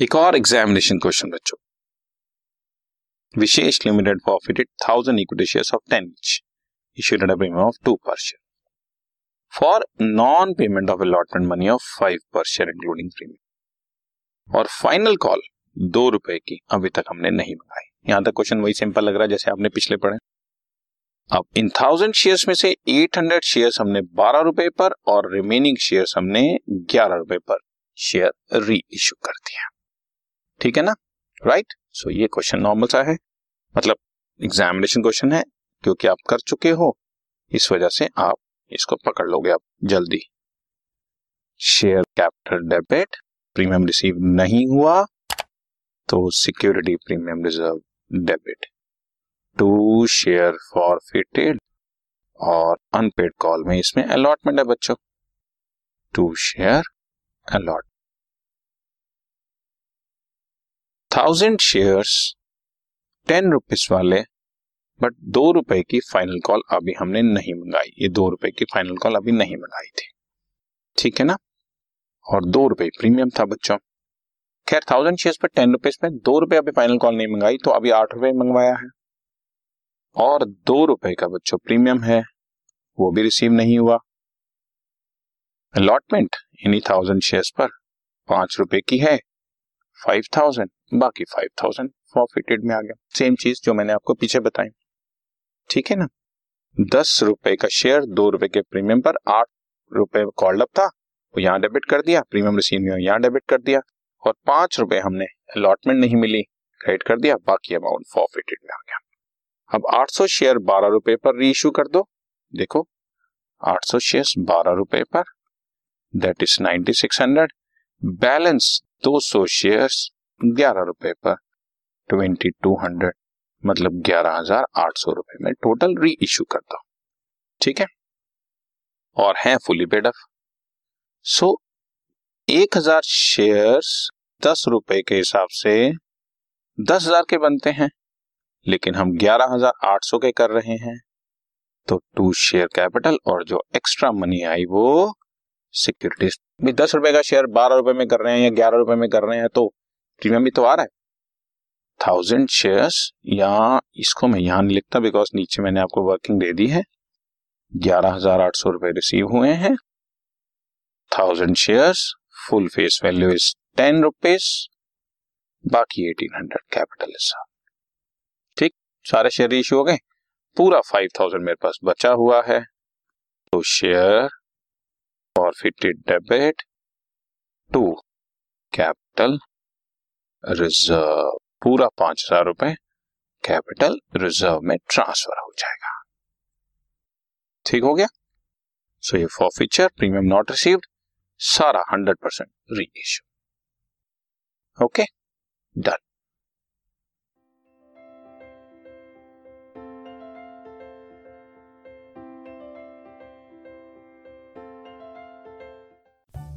एक और examination question बच्चों। Vishesh limited forfeited thousand equity shares of ten each issued at a premium of two per share for non payment of allotment money of five per share including premium और final call दो रुपए की अभी तक हमने नहीं मंगाई यहाँ तक क्वेश्चन वही सिंपल लग रहा है जैसे आपने पिछले पढ़े। अब इन थाउज़ेंड शेयर्स में से एट हंड्रेड शेयर्स हमने बारह रुपए पर और रिमेनिंग शेयर्स हमने ग्यारह रुपए पर शेयर री इश्यू कर दिया। ठीक है ना? Right right? सो so, ये क्वेश्चन नॉर्मल सा है। मतलब एग्जामिनेशन क्वेश्चन है क्योंकि आप कर चुके हो। इस वजह से आप इसको पकड़ लोगे आप जल्दी। Share capital debit premium receive नहीं हुआ तो security premium reserve debit to share forfeited और अनपेड कॉल में इसमें अलॉटमेंट है बच्चों। To share allot thousand shares ten rupees वाले बट दो रुपए की फाइनल कॉल अभी हमने नहीं मंगाई। ये दो रुपए की फाइनल कॉल अभी नहीं मंगाई थी। ठीक है ना? और दो रुपए प्रीमियम था बच्चों। खैर थाउज़ेंड शेयर्स पर टेन रुपीज़ में दो रुपए अभी फाइनल कॉल नहीं मंगाई तो अभी आठ रुपए मंगवाया है। और दो रुपए का बच्चों प्रीमियम है, वो भी रिसीव नहीं हुआ। अलॉटमेंट इन्हीं थाउज़ेंड शेयर्स पर पाँच रुपए की है। फाइव थाउज़ेंड, बाकी फाइव थाउज़ेंड फॉरफिटेड में आ गया। सेम चीज़ जो मैंने आपको पीछे बताई। ठीक है ना? दस रुपए का शेयर दो रुपए के प्रीमियम पर, आठ रुपए कॉल्ड अप था, वो यहाँ डेबिट कर दिया प्रीमियम रिसीव में यहाँ डेबिट कर दिया, और पाँच रुपए हमने अलॉटमेंट नहीं मिली क्रेडिट कर दिया, बाकी अमाउंट फॉरफिटेड में आ गया। अब 800 शेयर बारह रुपए पर री इशू कर दो। देखो 800 शेयर बारह रुपए पर दैट इज़ 9600 बैलेंस 200 शेयर्स ग्यारह रुपए पर, ट्वेंटी टू हंड्रेड मतलब ग्यारह हज़ार आठ सौ रुपए में टोटल री इश्यू करता हूँ। ठीक है? और है फुली पेड अप सो एक हज़ार शेयर्स दस रुपए के हिसाब से दस हज़ार के बनते हैं, लेकिन हम ग्यारह हज़ार आठ सौ के कर रहे हैं। तो टू शेयर कैपिटल और जो एक्स्ट्रा मनी आई वो सिक्योरिटीज भी दस रुपए का शेयर बारह रुपए में कर रहे हैं या ग्यारह रुपए में कर रहे हैं तो प्रीमियम भी तो आ रहा है। थाउज़ेंड शेयर्स या इसको मैं यहाँ नहीं लिखता बिकॉज़ नीचे मैंने आपको वर्किंग दे दी है। ग्यारह हज़ार आठ सौ रुपए रिसीव हुए हैं। Thousand shares full face value is ten rupees बाकी एटीन हंड्रेड कैपिटल ठीक, सारे शेयर इश्यू हो गए। पूरा फाइव थाउज़ेंड मेरे पास बचा हुआ है। तो share forfeited debit to capital reserve पूरा पाँच हज़ार रुपए कैपिटल रिज़र्व में ट्रांसफ़र हो जाएगा। ठीक हो गया? सो ये forfeiture premium not received सारा hundred percent reissue okay done